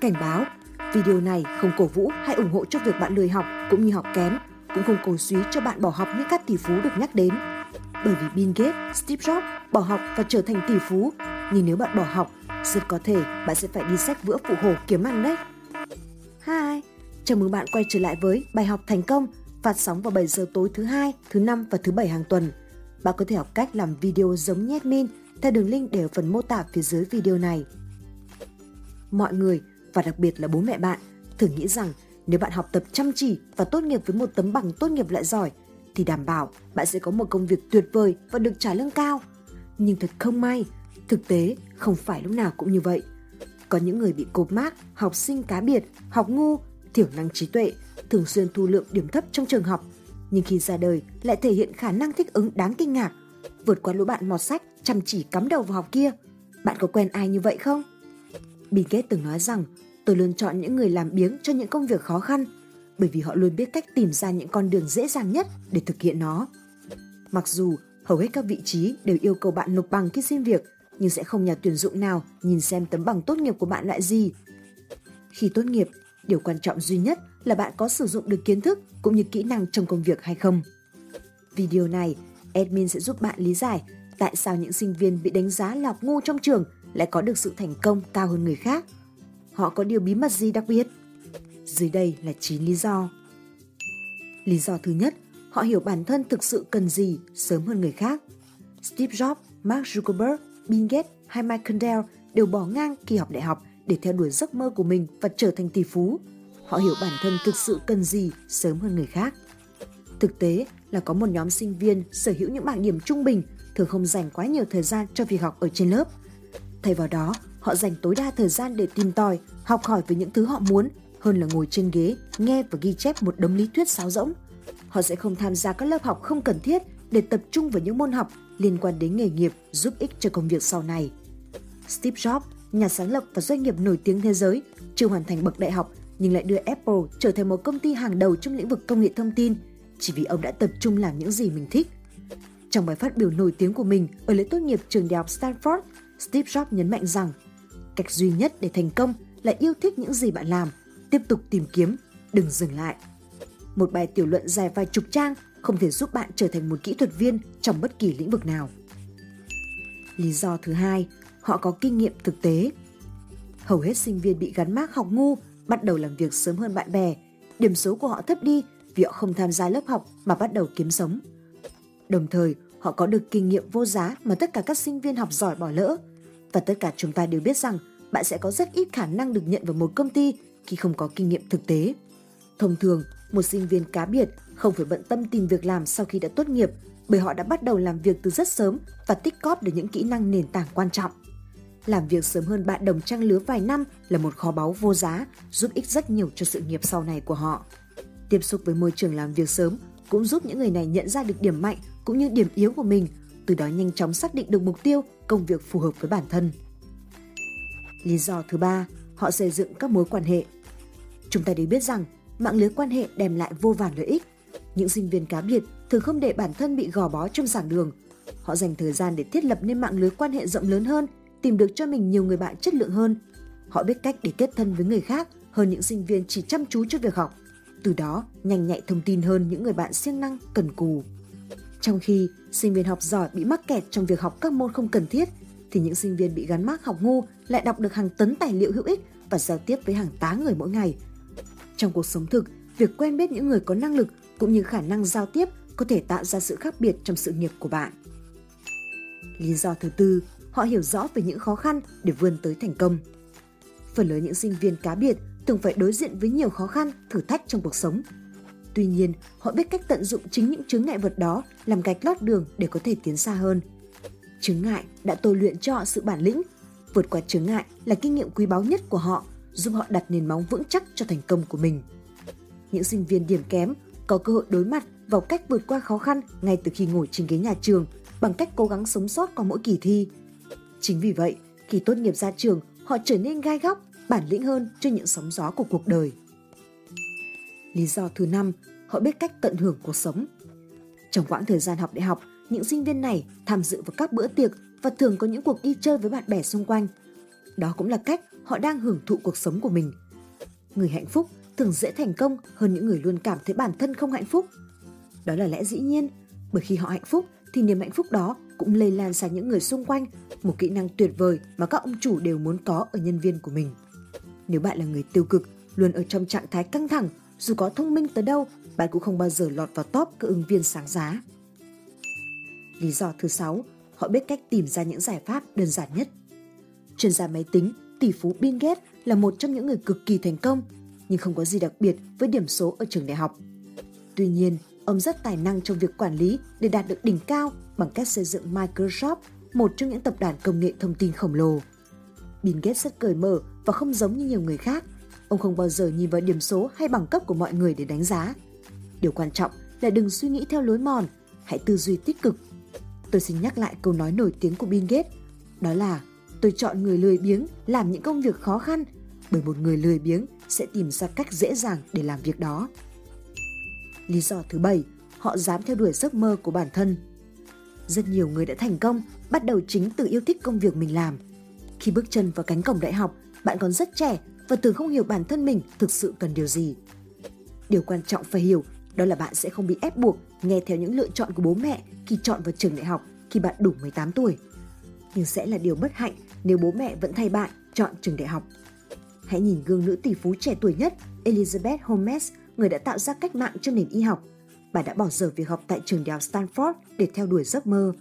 Cảnh báo, video này không cổ vũ hay ủng hộ cho việc bạn lười học cũng như học kém, cũng không cổ suý cho bạn bỏ học như các tỷ phú được nhắc đến. Bởi vì Bill Gates, Steve Jobs bỏ học và trở thành tỷ phú, nhưng nếu bạn bỏ học, rất có thể bạn sẽ phải đi sách vữa phụ hồ kiếm ăn đấy. Hi, chào mừng bạn quay trở lại với bài học thành công phát sóng vào 7 giờ tối thứ hai, thứ năm và thứ bảy hàng tuần. Bạn có thể học cách làm video giống như admin theo đường link để ở phần mô tả phía dưới video này. Mọi người, và đặc biệt là bố mẹ bạn, thường nghĩ rằng nếu bạn học tập chăm chỉ và tốt nghiệp với một tấm bằng tốt nghiệp lại giỏi, thì đảm bảo bạn sẽ có một công việc tuyệt vời và được trả lương cao. Nhưng thật không may, thực tế không phải lúc nào cũng như vậy. Có những người bị cột mác, học sinh cá biệt, học ngu, thiểu năng trí tuệ, thường xuyên thu lượng điểm thấp trong trường học, nhưng khi ra đời lại thể hiện khả năng thích ứng đáng kinh ngạc, vượt qua lũ bạn mọt sách, chăm chỉ cắm đầu vào học kia. Bạn có quen ai như vậy không? Bill Gates từng nói rằng tôi luôn chọn những người làm biếng cho những công việc khó khăn bởi vì họ luôn biết cách tìm ra những con đường dễ dàng nhất để thực hiện nó. Mặc dù hầu hết các vị trí đều yêu cầu bạn nộp bằng khi xin việc, nhưng sẽ không nhà tuyển dụng nào nhìn xem tấm bằng tốt nghiệp của bạn loại gì. Khi tốt nghiệp, điều quan trọng duy nhất là bạn có sử dụng được kiến thức cũng như kỹ năng trong công việc hay không. Video này, admin sẽ giúp bạn lý giải tại sao những sinh viên bị đánh giá là ngu trong trường lại có được sự thành công cao hơn người khác. Họ có điều bí mật gì đặc biệt? Dưới đây là 9 lý do. Lý do thứ nhất, họ hiểu bản thân thực sự cần gì sớm hơn người khác. Steve Jobs, Mark Zuckerberg, Bill Gates hay Michael Dell đều bỏ ngang kỳ học đại học để theo đuổi giấc mơ của mình và trở thành tỷ phú. Họ hiểu bản thân thực sự cần gì sớm hơn người khác. Thực tế là có một nhóm sinh viên sở hữu những bảng điểm trung bình thường không dành quá nhiều thời gian cho việc học ở trên lớp. Thay vào đó, họ dành tối đa thời gian để tìm tòi, học hỏi về những thứ họ muốn hơn là ngồi trên ghế, nghe và ghi chép một đống lý thuyết sáo rỗng. Họ sẽ không tham gia các lớp học không cần thiết để tập trung vào những môn học liên quan đến nghề nghiệp giúp ích cho công việc sau này. Steve Jobs, nhà sáng lập và doanh nghiệp nổi tiếng thế giới, chưa hoàn thành bậc đại học nhưng lại đưa Apple trở thành một công ty hàng đầu trong lĩnh vực công nghệ thông tin chỉ vì ông đã tập trung làm những gì mình thích. Trong bài phát biểu nổi tiếng của mình ở lễ tốt nghiệp trường đại học Stanford, Steve Jobs nhấn mạnh rằng cách duy nhất để thành công là yêu thích những gì bạn làm, tiếp tục tìm kiếm, đừng dừng lại. Một bài tiểu luận dài vài chục trang không thể giúp bạn trở thành một kỹ thuật viên trong bất kỳ lĩnh vực nào. Lý do thứ hai, họ có kinh nghiệm thực tế. Hầu hết sinh viên bị gắn mác học ngu bắt đầu làm việc sớm hơn bạn bè, điểm số của họ thấp đi vì họ không tham gia lớp học mà bắt đầu kiếm sống. Đồng thời, họ có được kinh nghiệm vô giá mà tất cả các sinh viên học giỏi bỏ lỡ. Và tất cả chúng ta đều biết rằng bạn sẽ có rất ít khả năng được nhận vào một công ty khi không có kinh nghiệm thực tế. Thông thường, một sinh viên cá biệt không phải bận tâm tìm việc làm sau khi đã tốt nghiệp bởi họ đã bắt đầu làm việc từ rất sớm và tích cóp được những kỹ năng nền tảng quan trọng. Làm việc sớm hơn bạn đồng trang lứa vài năm là một kho báu vô giá, giúp ích rất nhiều cho sự nghiệp sau này của họ. Tiếp xúc với môi trường làm việc sớm cũng giúp những người này nhận ra được điểm mạnh cũng như điểm yếu của mình, từ đó nhanh chóng xác định được mục tiêu, công việc phù hợp với bản thân. Lý do thứ ba, họ xây dựng các mối quan hệ. Chúng ta đều biết rằng mạng lưới quan hệ đem lại vô vàn lợi ích. Những sinh viên cá biệt thường không để bản thân bị gò bó trong giảng đường. Họ dành thời gian để thiết lập nên mạng lưới quan hệ rộng lớn hơn, tìm được cho mình nhiều người bạn chất lượng hơn. Họ biết cách để kết thân với người khác hơn những sinh viên chỉ chăm chú cho việc học. Từ đó, nhanh nhạy thông tin hơn những người bạn siêng năng, cần cù. Trong khi sinh viên học giỏi bị mắc kẹt trong việc học các môn không cần thiết, thì những sinh viên bị gắn mác học ngu lại đọc được hàng tấn tài liệu hữu ích và giao tiếp với hàng tá người mỗi ngày. Trong cuộc sống thực, việc quen biết những người có năng lực cũng như khả năng giao tiếp có thể tạo ra sự khác biệt trong sự nghiệp của bạn. Lý do thứ tư, họ hiểu rõ về những khó khăn để vươn tới thành công. Phần lớn những sinh viên cá biệt thường phải đối diện với nhiều khó khăn, thử thách trong cuộc sống. Tuy nhiên, họ biết cách tận dụng chính những chứng ngại vật đó làm gạch lót đường để có thể tiến xa hơn. Chứng ngại đã tôi luyện cho họ sự bản lĩnh. Vượt qua chứng ngại là kinh nghiệm quý báu nhất của họ, giúp họ đặt nền móng vững chắc cho thành công của mình. Những sinh viên điểm kém có cơ hội đối mặt vào cách vượt qua khó khăn ngay từ khi ngồi trên ghế nhà trường bằng cách cố gắng sống sót qua mỗi kỳ thi. Chính vì vậy, khi tốt nghiệp ra trường, họ trở nên gai góc, bản lĩnh hơn cho những sóng gió của cuộc đời. Lý do thứ năm, họ biết cách tận hưởng cuộc sống. Trong quãng thời gian học đại học, những sinh viên này tham dự vào các bữa tiệc và thường có những cuộc đi chơi với bạn bè xung quanh. Đó cũng là cách họ đang hưởng thụ cuộc sống của mình. Người hạnh phúc thường dễ thành công hơn những người luôn cảm thấy bản thân không hạnh phúc. Đó là lẽ dĩ nhiên, bởi khi họ hạnh phúc thì niềm hạnh phúc đó cũng lây lan sang những người xung quanh, một kỹ năng tuyệt vời mà các ông chủ đều muốn có ở nhân viên của mình. Nếu bạn là người tiêu cực, luôn ở trong trạng thái căng thẳng, dù có thông minh tới đâu, bạn cũng không bao giờ lọt vào top các ứng viên sáng giá. Lý do thứ sáu, họ biết cách tìm ra những giải pháp đơn giản nhất. Chuyên gia máy tính, tỷ phú Bill Gates là một trong những người cực kỳ thành công, nhưng không có gì đặc biệt với điểm số ở trường đại học. Tuy nhiên, ông rất tài năng trong việc quản lý để đạt được đỉnh cao bằng cách xây dựng Microsoft, một trong những tập đoàn công nghệ thông tin khổng lồ. Bill Gates rất cởi mở và không giống như nhiều người khác. Ông không bao giờ nhìn vào điểm số hay bằng cấp của mọi người để đánh giá. Điều quan trọng là đừng suy nghĩ theo lối mòn, hãy tư duy tích cực. Tôi xin nhắc lại câu nói nổi tiếng của Bill Gates, đó là tôi chọn người lười biếng làm những công việc khó khăn bởi một người lười biếng sẽ tìm ra cách dễ dàng để làm việc đó. Lý do thứ bảy, họ dám theo đuổi giấc mơ của bản thân. Rất nhiều người đã thành công bắt đầu chính từ yêu thích công việc mình làm. Khi bước chân vào cánh cổng đại học, bạn còn rất trẻ và thường không hiểu bản thân mình thực sự cần điều gì. Điều quan trọng phải hiểu đó là bạn sẽ không bị ép buộc nghe theo những lựa chọn của bố mẹ khi chọn vào trường đại học khi bạn đủ 18 tuổi. Nhưng sẽ là điều bất hạnh nếu bố mẹ vẫn thay bạn chọn trường đại học. Hãy nhìn gương nữ tỷ phú trẻ tuổi nhất Elizabeth Holmes, người đã tạo ra cách mạng cho nền y học. Bà đã bỏ dở việc học tại trường đại học Stanford để theo đuổi giấc mơ.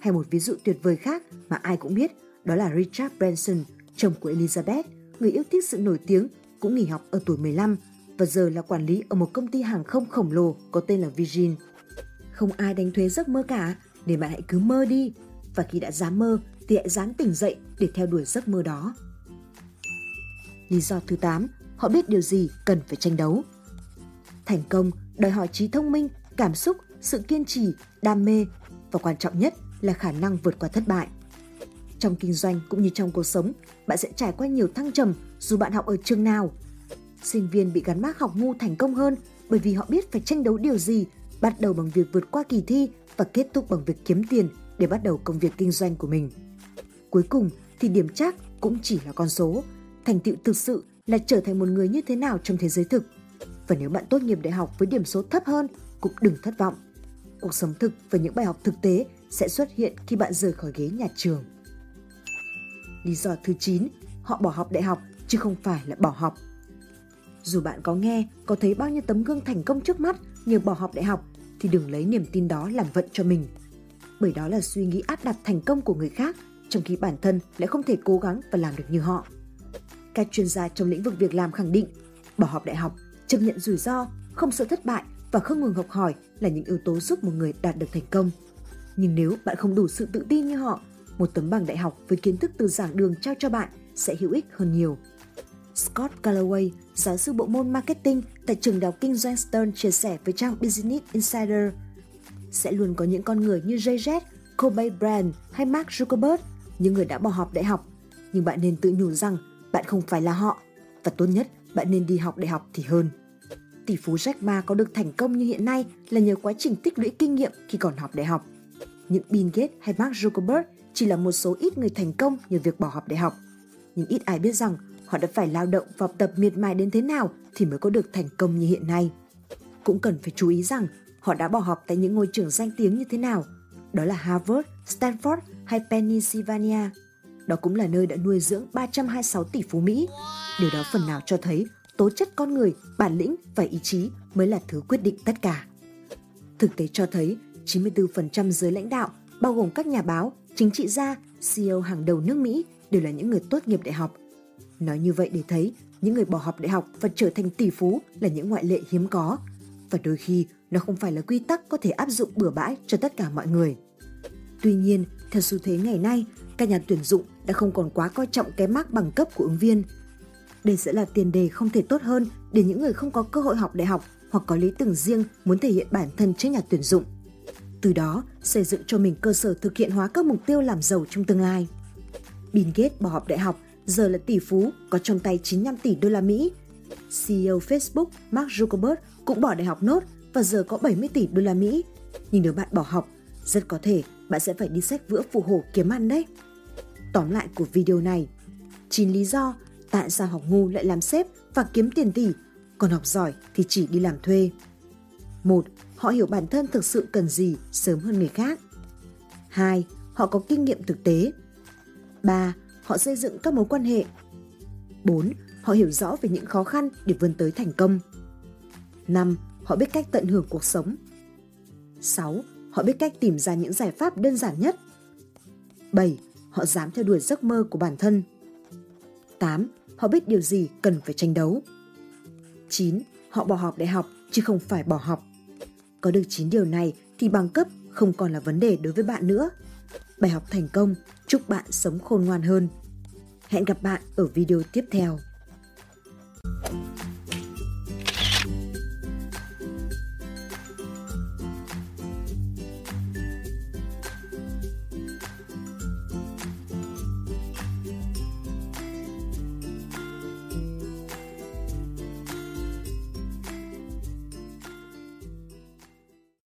Hay một ví dụ tuyệt vời khác mà ai cũng biết, đó là Richard Branson, chồng của Elizabeth, người yêu thích sự nổi tiếng, cũng nghỉ học ở tuổi 15 và giờ là quản lý ở một công ty hàng không khổng lồ có tên là Virgin. Không ai đánh thuế giấc mơ cả, nên bạn hãy cứ mơ đi. Và khi đã dám mơ thì hãy dám tỉnh dậy để theo đuổi giấc mơ đó. Lý do thứ 8, họ biết điều gì cần phải tranh đấu. Thành công đòi hỏi trí thông minh, cảm xúc, sự kiên trì, đam mê và quan trọng nhất là khả năng vượt qua thất bại. Trong kinh doanh cũng như trong cuộc sống, bạn sẽ trải qua nhiều thăng trầm dù bạn học ở trường nào. Sinh viên bị gắn mác học ngu thành công hơn bởi vì họ biết phải tranh đấu điều gì, bắt đầu bằng việc vượt qua kỳ thi và kết thúc bằng việc kiếm tiền để bắt đầu công việc kinh doanh của mình. Cuối cùng thì điểm chắc cũng chỉ là con số, thành tựu thực sự là trở thành một người như thế nào trong thế giới thực. Và nếu bạn tốt nghiệp đại học với điểm số thấp hơn, cũng đừng thất vọng. Cuộc sống thực và những bài học thực tế sẽ xuất hiện khi bạn rời khỏi ghế nhà trường. Lý do thứ 9, họ bỏ học đại học chứ không phải là bỏ học. Dù bạn có nghe, có thấy bao nhiêu tấm gương thành công trước mắt nhờ bỏ học đại học thì đừng lấy niềm tin đó làm vận cho mình. Bởi đó là suy nghĩ áp đặt thành công của người khác trong khi bản thân lại không thể cố gắng và làm được như họ. Các chuyên gia trong lĩnh vực việc làm khẳng định, bỏ học đại học, chấp nhận rủi ro, không sợ thất bại và không ngừng học hỏi là những yếu tố giúp một người đạt được thành công. Nhưng nếu bạn không đủ sự tự tin như họ, một tấm bằng đại học với kiến thức từ giảng đường trao cho bạn sẽ hữu ích hơn nhiều. Scott Galloway, giáo sư bộ môn marketing tại trường đại học kinh doanh Stern chia sẻ với trang Business Insider, sẽ luôn có những con người như Jay Z, Kobe Bryant hay Mark Zuckerberg, những người đã bỏ học đại học. Nhưng bạn nên tự nhủ rằng bạn không phải là họ và tốt nhất bạn nên đi học đại học thì hơn. Tỷ phú Jack Ma có được thành công như hiện nay là nhờ quá trình tích lũy kinh nghiệm khi còn học đại học. Những Bill Gates hay Mark Zuckerberg chỉ là một số ít người thành công nhờ việc bỏ học đại học. Nhưng ít ai biết rằng họ đã phải lao động và học tập miệt mài đến thế nào thì mới có được thành công như hiện nay. Cũng cần phải chú ý rằng họ đã bỏ học tại những ngôi trường danh tiếng như thế nào. Đó là Harvard, Stanford hay Pennsylvania. Đó cũng là nơi đã nuôi dưỡng 326 tỷ phú Mỹ. Điều đó phần nào cho thấy tố chất con người, bản lĩnh và ý chí mới là thứ quyết định tất cả. Thực tế cho thấy 94% giới lãnh đạo, bao gồm các nhà báo, chính trị gia, CEO hàng đầu nước Mỹ đều là những người tốt nghiệp đại học. Nói như vậy để thấy, những người bỏ học đại học và trở thành tỷ phú là những ngoại lệ hiếm có. Và đôi khi nó không phải là quy tắc có thể áp dụng bừa bãi cho tất cả mọi người. Tuy nhiên, theo xu thế ngày nay, các nhà tuyển dụng đã không còn quá coi trọng cái mác bằng cấp của ứng viên. Đây sẽ là tiền đề không thể tốt hơn để những người không có cơ hội học đại học hoặc có lý tưởng riêng muốn thể hiện bản thân trước nhà tuyển dụng. Từ đó, xây dựng cho mình cơ sở thực hiện hóa các mục tiêu làm giàu trong tương lai. Bill Gates bỏ học đại học, giờ là tỷ phú, có trong tay 95 tỷ đô la Mỹ. CEO Facebook Mark Zuckerberg cũng bỏ đại học nốt và giờ có 70 tỷ đô la Mỹ. Nhưng nếu bạn bỏ học, rất có thể bạn sẽ phải đi sách vữa phù hồ kiếm ăn đấy. Tóm lại của video này, 9 lý do Tại sao học ngu lại làm sếp và kiếm tiền tỷ, còn học giỏi thì chỉ đi làm thuê? 1. Họ hiểu bản thân thực sự cần gì sớm hơn người khác. 2. Họ có kinh nghiệm thực tế. 3. Họ xây dựng các mối quan hệ. 4. Họ hiểu rõ về những khó khăn để vươn tới thành công. 5. Họ biết cách tận hưởng cuộc sống. 6. Họ biết cách tìm ra những giải pháp đơn giản nhất. 7. Họ dám theo đuổi giấc mơ của bản thân. 8. Họ biết điều gì cần phải tranh đấu. 9. Họ bỏ học đại học chứ không phải bỏ học. Có được 9 điều này thì bằng cấp không còn là vấn đề đối với bạn nữa. Bài học thành công, chúc bạn sống khôn ngoan hơn. Hẹn gặp bạn ở video tiếp theo.